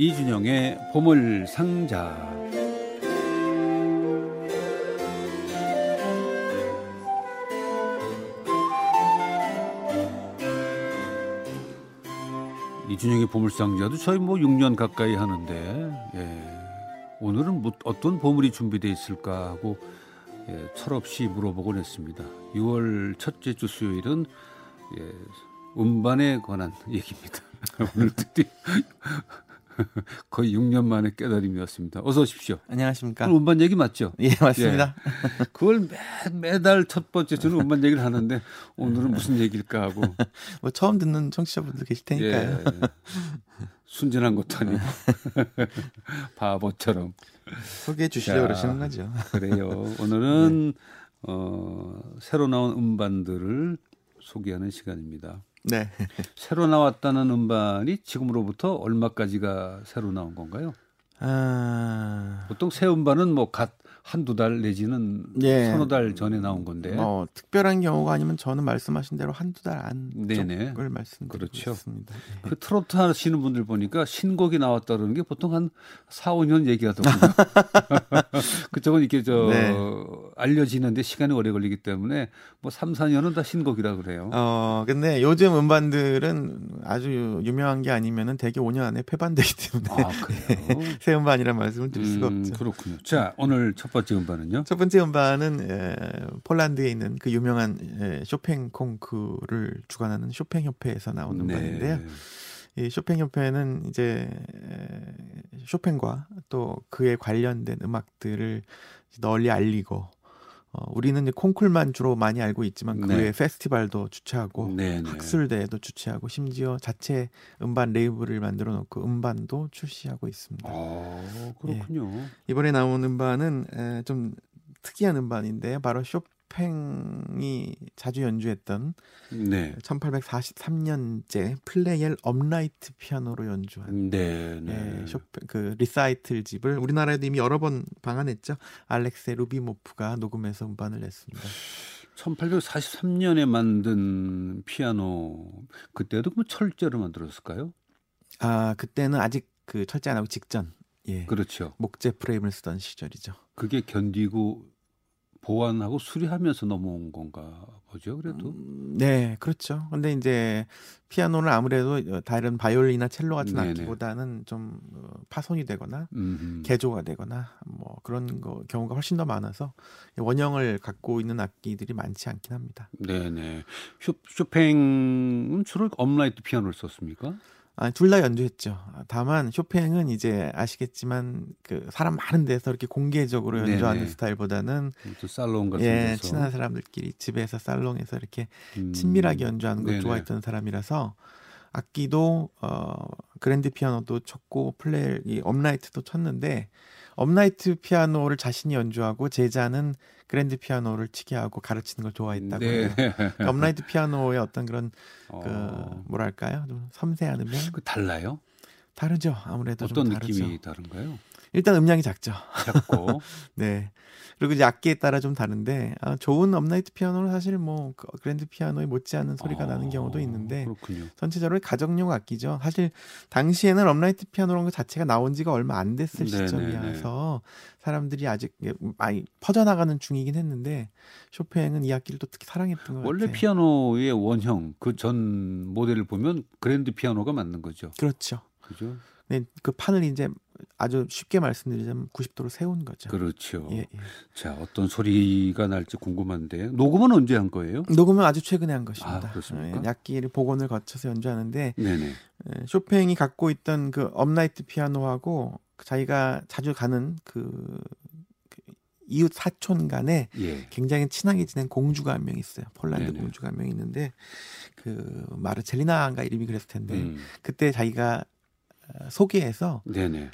이준영의 보물 상자. 이준영의 보물상자도 저희 뭐 6년 가까이 하는데 예. 오늘은 뭐 어떤 보물이 준비되어 있을까 하고 예, 철없이 물어보곤 했습니다. 6월 첫째 주 수요일은 예, 음반에 관한 얘기입니다. 오늘 드디어 거의 6년 만에 깨달음이었습니다. 어서 오십시오. 안녕하십니까. 오늘 음반 얘기 맞죠? 예, 맞습니다. 예. 그걸 매, 매달 첫 번째 주는 음반 얘기를 하는데 오늘은 무슨 얘기일까 하고. 뭐 처음 듣는 청취자분들 계실 테니까요. 예, 순진한 것도 아니고 바보처럼 소개해 주시려고 그러시는 거죠. 그래요. 오늘은 네. 어, 새로 나온 음반들을 소개하는 시간입니다. 네. 새로 나왔다는 음반이 지금으로부터 얼마까지가 새로 나온 건가요? 아... 보통 새 음반은 뭐갓 한두 달 내지는 예. 서너 달 전에 나온 건데. 뭐 특별한 경우가 아니면 저는 말씀하신 대로 한두 달 안 쪽을 말씀드리고 그렇죠. 있습니다. 예. 그 트로트 하시는 분들 보니까 신곡이 나왔다 그러는 게 보통 한 4, 5년 얘기하더군요. 그쪽은 이렇게 저 네. 알려지는데 시간이 오래 걸리기 때문에 뭐 3, 4년은 다 신곡이라 그래요. 어, 근데 요즘 음반들은 아주 유명한 게 아니면은 대개 5년 안에 폐반되기 때문에 아, 그래요? 새 음반이라는 말씀을 드릴 수가 음, 없죠. 그렇군요. 자, 오늘 첫 번째 음반은요? 첫 번째 음반은 에, 폴란드에 있는 그 유명한 에, 쇼팽 콩쿠르를 주관하는 쇼팽 협회에서 나온 네. 음반인데요. 이 쇼팽 협회는 이제 쇼팽과 또 그에 관련된 음악들을 널리 알리고 어, 우리는 이제 콩쿨만 주로 많이 알고 있지만 그 네. 외에 페스티벌도 주최하고 네, 네. 학술대회도 주최하고 심지어 자체 음반 레이블을 만들어 놓고 음반도 출시하고 있습니다. 아, 그렇군요. 예. 이번에 나온 음반은 에, 좀 특이한 음반인데요. 바로 쇼 쇼팽이 자주 연주했던 네. 1843년제 플레이엘 업라이트 피아노로 연주한 네, 네. 예, 쇼팽 그 리사이틀 집을 우리나라에도 이미 여러 번 방한했죠. 알렉세 루비모프가 녹음해서 음반을 냈습니다. 1843년에 만든 피아노 그때도 뭐 철제로 만들었을까요? 아 그때는 아직 그 철제 안 하고 직전 예 그렇죠 목재 프레임을 쓰던 시절이죠. 그게 견디고 보완하고 수리하면서 넘어온 건가 보죠. 그래도 음, 네, 그렇죠. 근데 이제 피아노는 아무래도 다른 바이올린이나 첼로 같은 네네. 악기보다는 좀 어, 파손이 되거나 음흠. 개조가 되거나 뭐 그런 거 경우가 훨씬 더 많아서 원형을 갖고 있는 악기들이 많지 않긴 합니다. 네네. 쇼, 쇼팽은 주로 업라이트 피아노를 썼습니까? 아, 둘 다 연주했죠. 다만 쇼팽은 이제 아시겠지만 그 사람 많은 데서 이렇게 공개적으로 연주하는 네네. 스타일보다는 살롱 같은 예, 데서 친한 사람들끼리 집에서 살롱에서 이렇게 음. 친밀하게 연주하는 걸 네네. 좋아했던 사람이라서 악기도 어 그랜드 피아노도 쳤고 플레이엘 업라이트도 쳤는데 업라이트 피아노를 자신이 연주하고 제자는 그랜드 피아노를 치게 하고 가르치는 걸 좋아했다고 네. 그러니까 업라이트 피아노의 어떤 그런 어. 그 뭐랄까요? 좀 섬세한 음향. 그 달라요? 다르죠. 아무래도 어떤 좀 느낌이 다른가요? 일단 음량이 작죠. 작고. 네. 그리고 이제 악기에 따라 좀 다른데 아, 좋은 업라이트 피아노는 사실 뭐 그 그랜드 피아노에 못지않은 소리가 아, 나는 경우도 있는데 그렇군요. 전체적으로 가정용 악기죠. 사실 당시에는 업라이트 피아노라는 것 자체가 나온 지가 얼마 안 됐을 네네네. 시점이어서 사람들이 아직 많이 퍼져나가는 중이긴 했는데 쇼팽은 이 악기를 또 특히 사랑했던 것 원래 같아요. 피아노의 원형 그 전 모델을 보면 그랜드 피아노가 맞는 거죠. 그렇죠. 그죠? 네, 그 판을 이제 아주 쉽게 말씀드리자면 90도로 세운 거죠. 그렇죠. 예, 예. 자, 어떤 소리가 날지 궁금한데 녹음은 언제 한 거예요? 녹음은 아주 최근에 한 것입니다. 아, 그렇습니까? 예, 악기를 복원을 거쳐서 연주하는데 네네. 예, 쇼팽이 갖고 있던 그 업라이트 피아노하고 자기가 자주 가는 그, 그 이웃 사촌 간에 예. 굉장히 친하게 지낸 공주가 한 명 있어요. 폴란드 네네. 공주가 한 명 있는데 그 마르첼리나가 이름이 그랬을 텐데 음. 그때 자기가 소개해서 네네.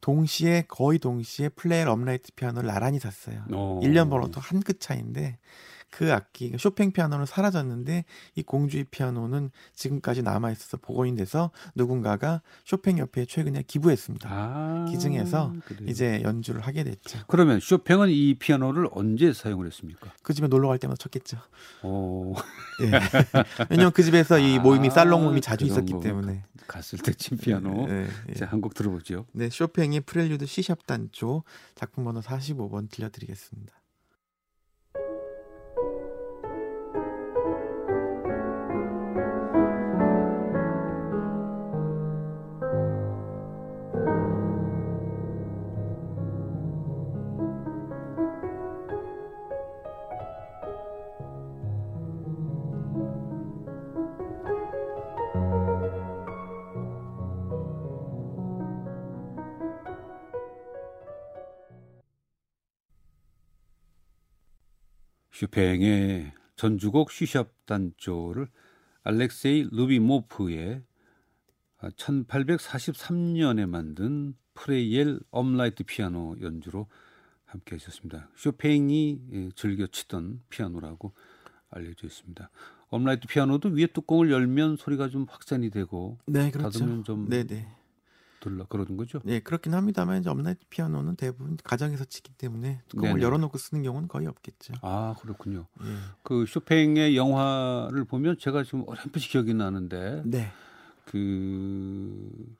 동시에 거의 동시에 플레이엘 업라이트 피아노를 나란히 샀어요. 오. 1년 번호도 한 끗 차인데 그 악기 쇼팽 피아노는 사라졌는데 이 공주의 피아노는 지금까지 남아 있어서 복원이 돼서 누군가가 쇼팽 협회에 최근에 기부했습니다. 아, 기증해서 그래요. 이제 연주를 하게 됐죠. 그러면 쇼팽은 이 피아노를 언제 사용을 했습니까? 그 집에 놀러 갈 때마다 쳤겠죠. 오. 예. 왜냐면 그 집에서 이 모임이 아, 살롱 모임이 자주 있었기 때문에 갔을 때 친 피아노. 네, 네, 자, 한곡 들어보죠. 네, 쇼팽의 프렐류드 C샵 단조 작품 번호 45번 들려드리겠습니다. 쇼팽의 전주곡 C샵 단조를 알렉세이 루비모프의 1843년에 만든 플레이엘 업라이트 피아노 연주로 함께 하셨습니다. 쇼팽이 예, 즐겨 치던 피아노라고 알려져 있습니다. 업라이트 피아노도 위에 뚜껑을 열면 소리가 좀 확산이 되고 네, 그렇죠. 닫으면 좀 네네. 덜 나 그러는 거죠? 네, 그렇긴 합니다만 이제 업라이트 피아노는 대부분 가정에서 치기 때문에 뚜껑을 네네. 열어놓고 쓰는 경우는 거의 없겠죠. 아 그렇군요. 네. 그 쇼팽의 영화를 보면 제가 지금 어렴풋이 기억이 나는데, 네. 그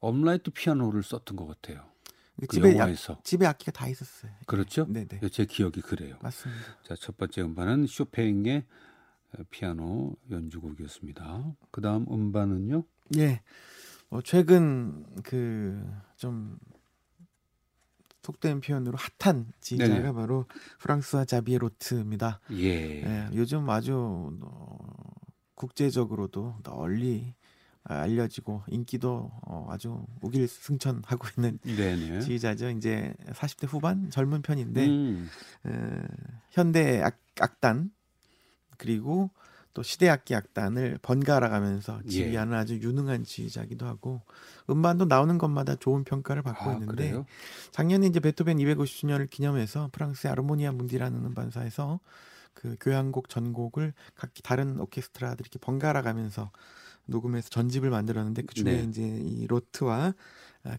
업라이트 피아노를 썼던 것 같아요. 그 집에 영화에서 약, 집에 악기가 다 있었어요. 그렇죠? 네 네. 제 기억이 그래요. 맞습니다. 자, 첫 번째 음반은 쇼팽의 피아노 연주곡이었습니다. 그 다음 음반은요? 예. 어, 최근 그 좀 속된 표현으로 핫한 지휘자가 네네. 바로 프랑스와 자비에로트입니다. 예. 예. 요즘 아주 어, 국제적으로도 널리 알려지고 인기도 어, 아주 우길승천하고 있는 네네. 지휘자죠. 이제 40대 후반 젊은 편인데 음. 에, 현대 악, 악단 그리고 또 시대악기 악단을 번갈아 가면서 예. 지휘하는 예. 아주 유능한 지휘자기도 하고 음반도 나오는 것마다 좋은 평가를 받고 아, 있는데 그래요? 작년에 이제 베토벤 250주년을 기념해서 프랑스의 아르모니아 문디라는 음반사에서 그 교향곡 전곡을 각 다른 오케스트라들이 이렇게 번갈아 가면서 녹음해서 전집을 만들었는데 그 중에 네. 이제 이 로트와 아,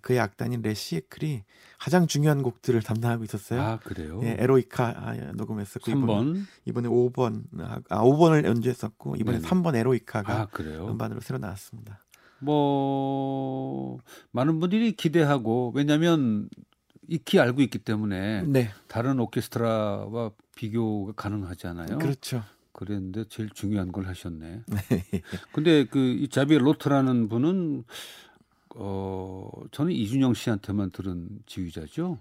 그의 악단인 레시에클이 가장 중요한 곡들을 담당하고 있었어요. 아 그래요? 예, 에로이카 아, 녹음했었고 3번 이번에 5번 아 5번을 연주했었고 이번에 네네. 3번 에로이카가 아, 음반으로 새로 나왔습니다. 뭐 많은 분들이 기대하고 왜냐하면 익히 알고 있기 때문에 네. 다른 오케스트라와 비교가 가능하잖아요. 그렇죠. 그랬는데 제일 중요한 걸 하셨네. 근데 그 자비 로트라는 분은 어 저는 이준영 씨한테만 들은 지휘자죠.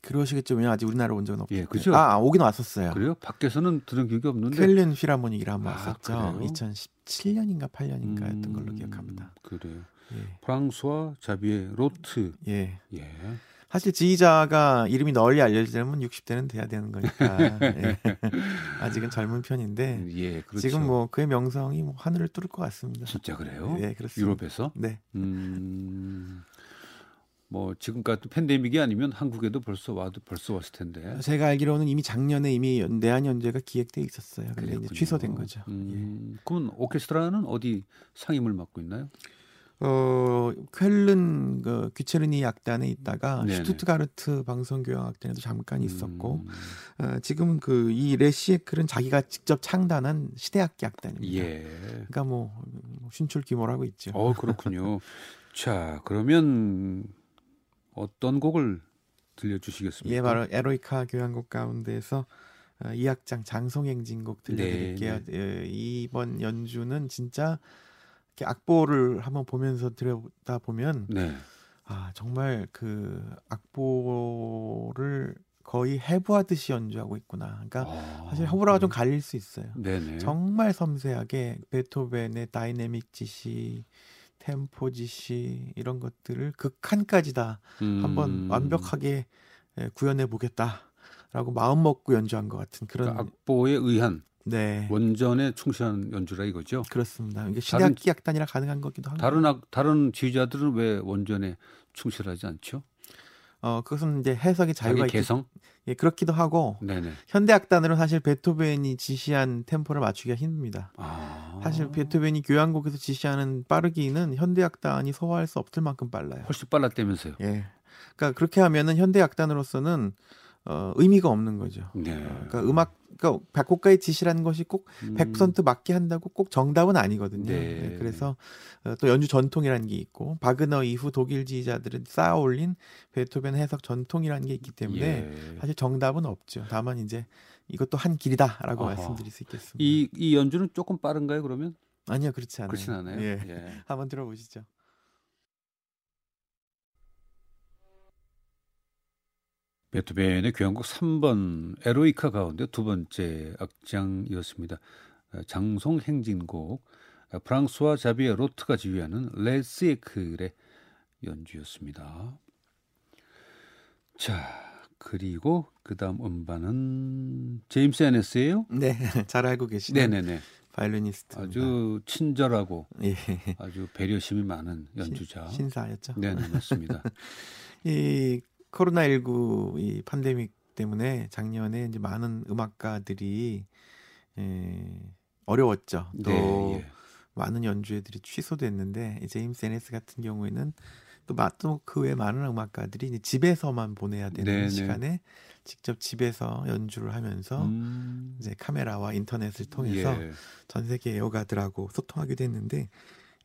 그러시겠죠. 왜냐 아직 우리나라 온 적은 없고. 예, 그죠. 아, 아, 오긴 왔었어요. 그래요? 밖에서는 들은 기억이 없는데. 켈린 피라모닉이라 한번 아, 왔었죠. 그래요? 2017년인가 8년인가였던 음, 걸로 기억합니다. 그래요. 예. 프랑스와 자비에 로트. 예. 예. 사실 지휘자가 이름이 널리 알려지려면 60대는 돼야 되는 거니까 예. 아직은 젊은 편인데 예, 그렇죠. 지금 뭐 그의 명성이 뭐 하늘을 뚫을 것 같습니다. 진짜 그래요? 네, 그렇습니다. 유럽에서? 네. 음, 뭐 지금까지 팬데믹이 아니면 한국에도 벌써 와도 벌써 왔을 텐데. 제가 알기로는 이미 작년에 이미 내한 연재가 기획돼 있었어요. 근데 이제 취소된 거죠. 음, 예. 그럼 오케스트라는 어디 상임을 맡고 있나요? 어 쾰른 그 귀체르니 악단에 있다가 네네. 슈투트가르트 방송교향악단에도 잠깐 있었고 음. 어, 지금은 그 이 레시에클은 자기가 직접 창단한 시대악기 악단입니다. 예. 그러니까 뭐 신출 기모를 고 있죠. 어 그렇군요. 자 그러면 어떤 곡을 들려주시겠습니까? 예, 바로 에로이카 교향곡 가운데에서 어, 이 악장 장송행진곡 들려드릴게요. 네, 네. 예, 이번 연주는 진짜 악보를 한번 보면서 들여다 보면 네. 아 정말 그 악보를 거의 해부하듯이 연주하고 있구나. 그러니까 아, 사실 호불호가 좀 갈릴 수 있어요. 네네. 정말 섬세하게 베토벤의 다이내믹 지시, 템포 지시 이런 것들을 극한까지 다 음. 한번 완벽하게 예, 구현해 보겠다라고 마음 먹고 연주한 것 같은 그런 그러니까 악보에 의한 네. 원전에 충실한 연주라 이거죠. 그렇습니다. 이게 시대악기 악단이라 가능한 거기도 하고. 다른 악, 다른 지휘자들은 왜 원전에 충실하지 않죠? 어 그것은 이제 해석의 자유가 자기 개성? 예, 그렇기도 하고 네네. 현대 악단으로 사실 베토벤이 지시한 템포를 맞추기가 힘듭니다. 아. 사실 베토벤이 교향곡에서 지시하는 빠르기는 현대 악단이 소화할 수 없을 만큼 빨라요. 훨씬 빨랐다면서요. 예. 그러니까 그렇게 하면은 현대 악단으로서는 어, 의미가 없는 거죠. 네. 어, 그러니까 음악 그러니까 작곡가의 지시라는 것이 꼭 음. 100% 맞게 한다고 꼭 정답은 아니거든요. 네. 네, 그래서 어, 또 연주 전통이라는 게 있고 바그너 이후 독일 지휘자들은 쌓아올린 베토벤 해석 전통이라는 게 있기 때문에 예. 사실 정답은 없죠. 다만 이제 이것도 한 길이다라고 아하. 말씀드릴 수 있겠습니다. 이, 이 연주는 조금 빠른가요, 그러면? 아니요, 그렇지 않아요. 그렇진 않아요. 예. 예. 한번 들어보시죠. 베토벤의 교향곡 3번 에로이카 가운데 두 번째 악장이었습니다. 어, 장송 행진곡 어, 프랑스와 자비에 로트가 지휘하는 레스에클의 연주였습니다. 자 그리고 그 다음 음반은 제임스 애너스예요. 네, 잘 알고 계시는 네네네. 바이올리니스트 아주 친절하고 예. 아주 배려심이 많은 연주자. 신사였죠. 네네 맞습니다. 이 코로나19 이 팬데믹 때문에 작년에 이제 많은 음악가들이 에, 어려웠죠. 또 네, 예. 많은 연주회들이 취소됐는데 이 제임스 에네스 같은 경우에는 또 그 외 많은 음악가들이 이제 집에서만 보내야 되는 네네. 시간에 직접 집에서 연주를 하면서 음, 이제 카메라와 인터넷을 통해서 예. 전 세계 애호가들하고 소통하기도 했는데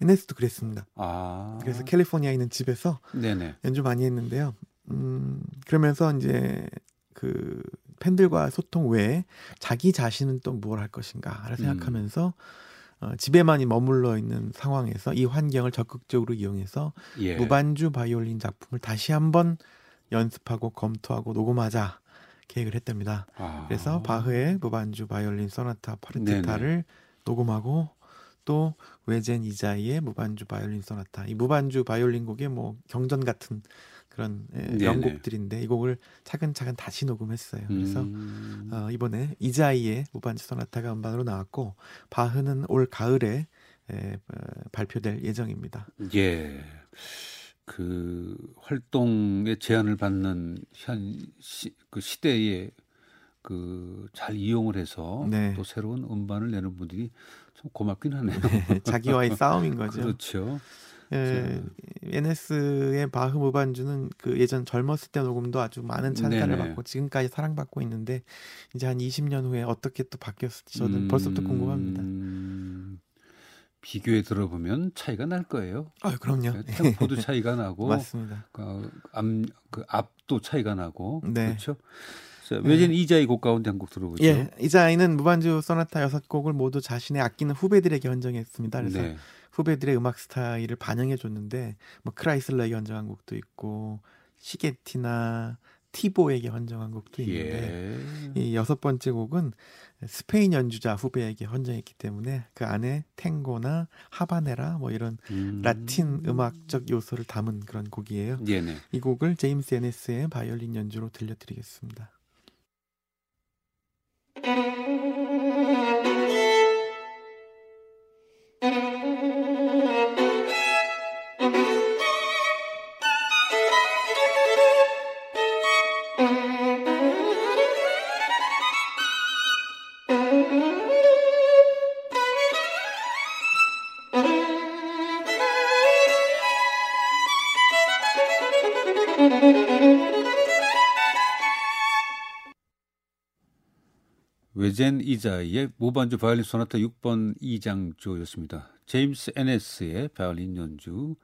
에네스도 그랬습니다. 아 그래서 캘리포니아에 있는 집에서 네네. 연주 많이 했는데요. 음, 그러면서 이제 그 팬들과 소통 외에 자기 자신은 또뭘할 것인가를 생각하면서 어, 집에만이 머물러 있는 상황에서 이 환경을 적극적으로 이용해서 예. 무반주 바이올린 작품을 다시 한번 연습하고 검토하고 녹음하자 계획을 했답니다. 아. 그래서 바흐의 무반주 바이올린 소나타 파르티타를 녹음하고 또 외젠 이자이의 무반주 바이올린 소나타 이 무반주 바이올린 곡의 뭐 경전 같은 그런 예, 네네. 명곡들인데 이 곡을 차근차근 다시 녹음했어요. 그래서 음. 어, 이번에 이자이의 무반주 소나타가 음반으로 나왔고 바흐는 올 가을에 에, 어, 발표될 예정입니다. 예. 그 활동에 제한을 받는 현 시, 그 시대에 그 잘 이용을 해서 네. 또 새로운 음반을 내는 분들이 참 고맙긴 하네요. 자기와의 싸움인 거죠. 그렇죠. 예, NS의 바흐 무반주는 그 예전 젊었을 때 녹음도 아주 많은 찬사를 네네. 받고 지금까지 사랑받고 있는데 이제 한 20년 후에 어떻게 또 바뀌었을지 저는 벌써부터 궁금합니다. 음, 비교해 들어보면 차이가 날 거예요. 아, 그럼요. 네, 템포도 차이가 나고 맞습니다. 그, 암, 그 앞도 차이가 나고 네. 그렇죠. 자, 외진 이자의 곡 가운데 한 곡 들어보죠. 예, 이자이는 무반주 소나타 여섯 곡을 모두 자신의 아끼는 후배들에게 헌정했습니다. 그래서 네. 후배들의 음악 스타일을 반영해 줬는데 뭐 크라이슬러에게 헌정한 곡도 있고 시게티나 티보에게 헌정한 곡도 있는데 예. 이 여섯 번째 곡은 스페인 연주자 후배에게 헌정했기 때문에 그 안에 탱고나 하바네라 뭐 이런 음. 라틴 음악적 요소를 담은 그런 곡이에요. 네네. 이 곡을 제임스 에네스의 바이올린 연주로 들려드리겠습니다. 외젠 이자이의 무반주 바이올린 소나타 6번 2장조였습니다. 제임스 에네스의 바이올린 연주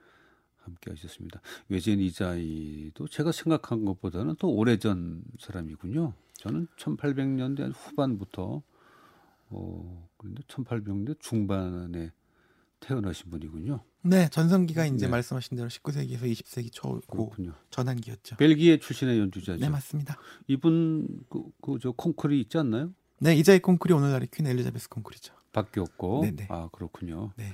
함께 하셨습니다. 외젠 이자이도 제가 생각한 것보다는 더 오래전 사람이군요. 저는 1800년대 후반부터 어 그런데 1800년대 중반에 태어나신 분이군요. 네, 전성기가 이제 네. 말씀하신 대로 19세기에서 20세기 초고. 전환기였죠. 벨기에 출신의 연주자죠. 네, 맞습니다. 이분 그저 콩쿠르 있지 않나요? 네, 이자이 콩쿠르 오늘날의 퀸 엘리자베스 콩쿠르죠. 바뀌었고 네네. 아 그렇군요. 네.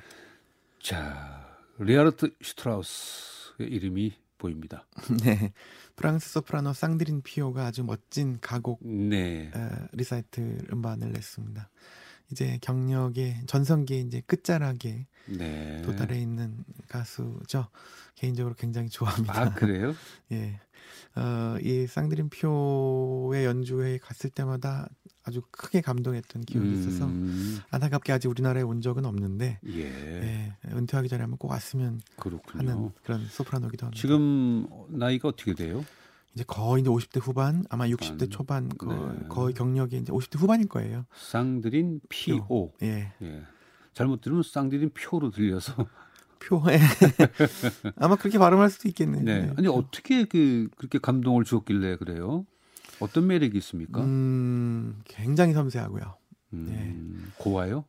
자 리하르트 슈트라우스의 이름이 보입니다. 네. 프랑스 소프라노 쌍드린 피오가 아주 멋진 가곡 네. 어, 리사이틀 음반을 냈습니다. 이제 경력의 전성기의 이제 끝자락에 네. 도달해 있는 가수죠. 개인적으로 굉장히 좋아합니다. 아 그래요? 예. 어, 이 쌍드림표의 연주회에 갔을 때마다 아주 크게 감동했던 기억이 있어서 음, 안타깝게 아직 우리나라에 온 적은 없는데 예. 예, 은퇴하기 전에 한번 꼭 왔으면 그렇군요. 하는 그런 소프라노기도 합니다. 지금 나이가 어떻게 돼요? 이제 거의 이제 50대 후반, 아마 60대 반. 초반 거, 네. 거의 경력이 이제 50대 후반일 거예요. 쌍드린 PO. 예. 예. 잘못 들으면 쌍드린 표로 들려서. 표에 아마 그렇게 발음할 수도 있겠네요. 네. 아니 어떻게 그 그렇게 감동을 주었길래 그래요? 어떤 매력이 있습니까? 음, 굉장히 섬세하고요. 음, 고와요?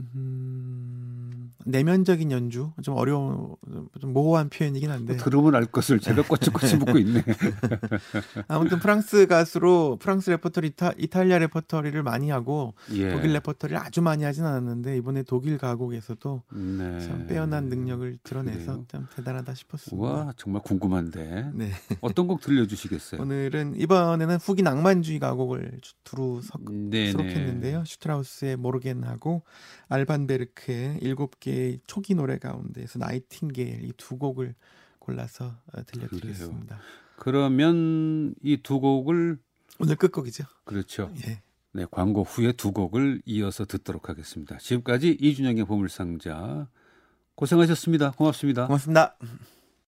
음, 내면적인 연주 좀 어려운 좀 모호한 표현이긴 한데 들으면 알 것을 제가 꼬치꼬치 묻고 있네. 아무튼 프랑스 가수로 프랑스 레퍼토리 이타, 이탈리아 레퍼토리를 많이 하고 예. 독일 레퍼토리를 아주 많이 하진 않았는데 이번에 독일 가곡에서도 네. 참 빼어난 능력을 드러내서 그래요? 참 대단하다 싶었습니다. 와 정말 궁금한데 네. 어떤 곡 들려주시겠어요? 오늘은 이번에는 훅인 낭만주의 가곡을 주- 두루 석, 네네. 수록했는데요. 슈트라우스의 모르겐하고 알반베르크의 일곱 개의 초기 노래 가운데에서 나이팅게일 이 두 곡을 골라서 어, 들려드리겠습니다. 그러면 이 두 곡을 오늘 끝곡이죠. 그렇죠. 예. 네 광고 후에 두 곡을 이어서 듣도록 하겠습니다. 지금까지 이준영의 보물상자 고생하셨습니다. 고맙습니다. 고맙습니다.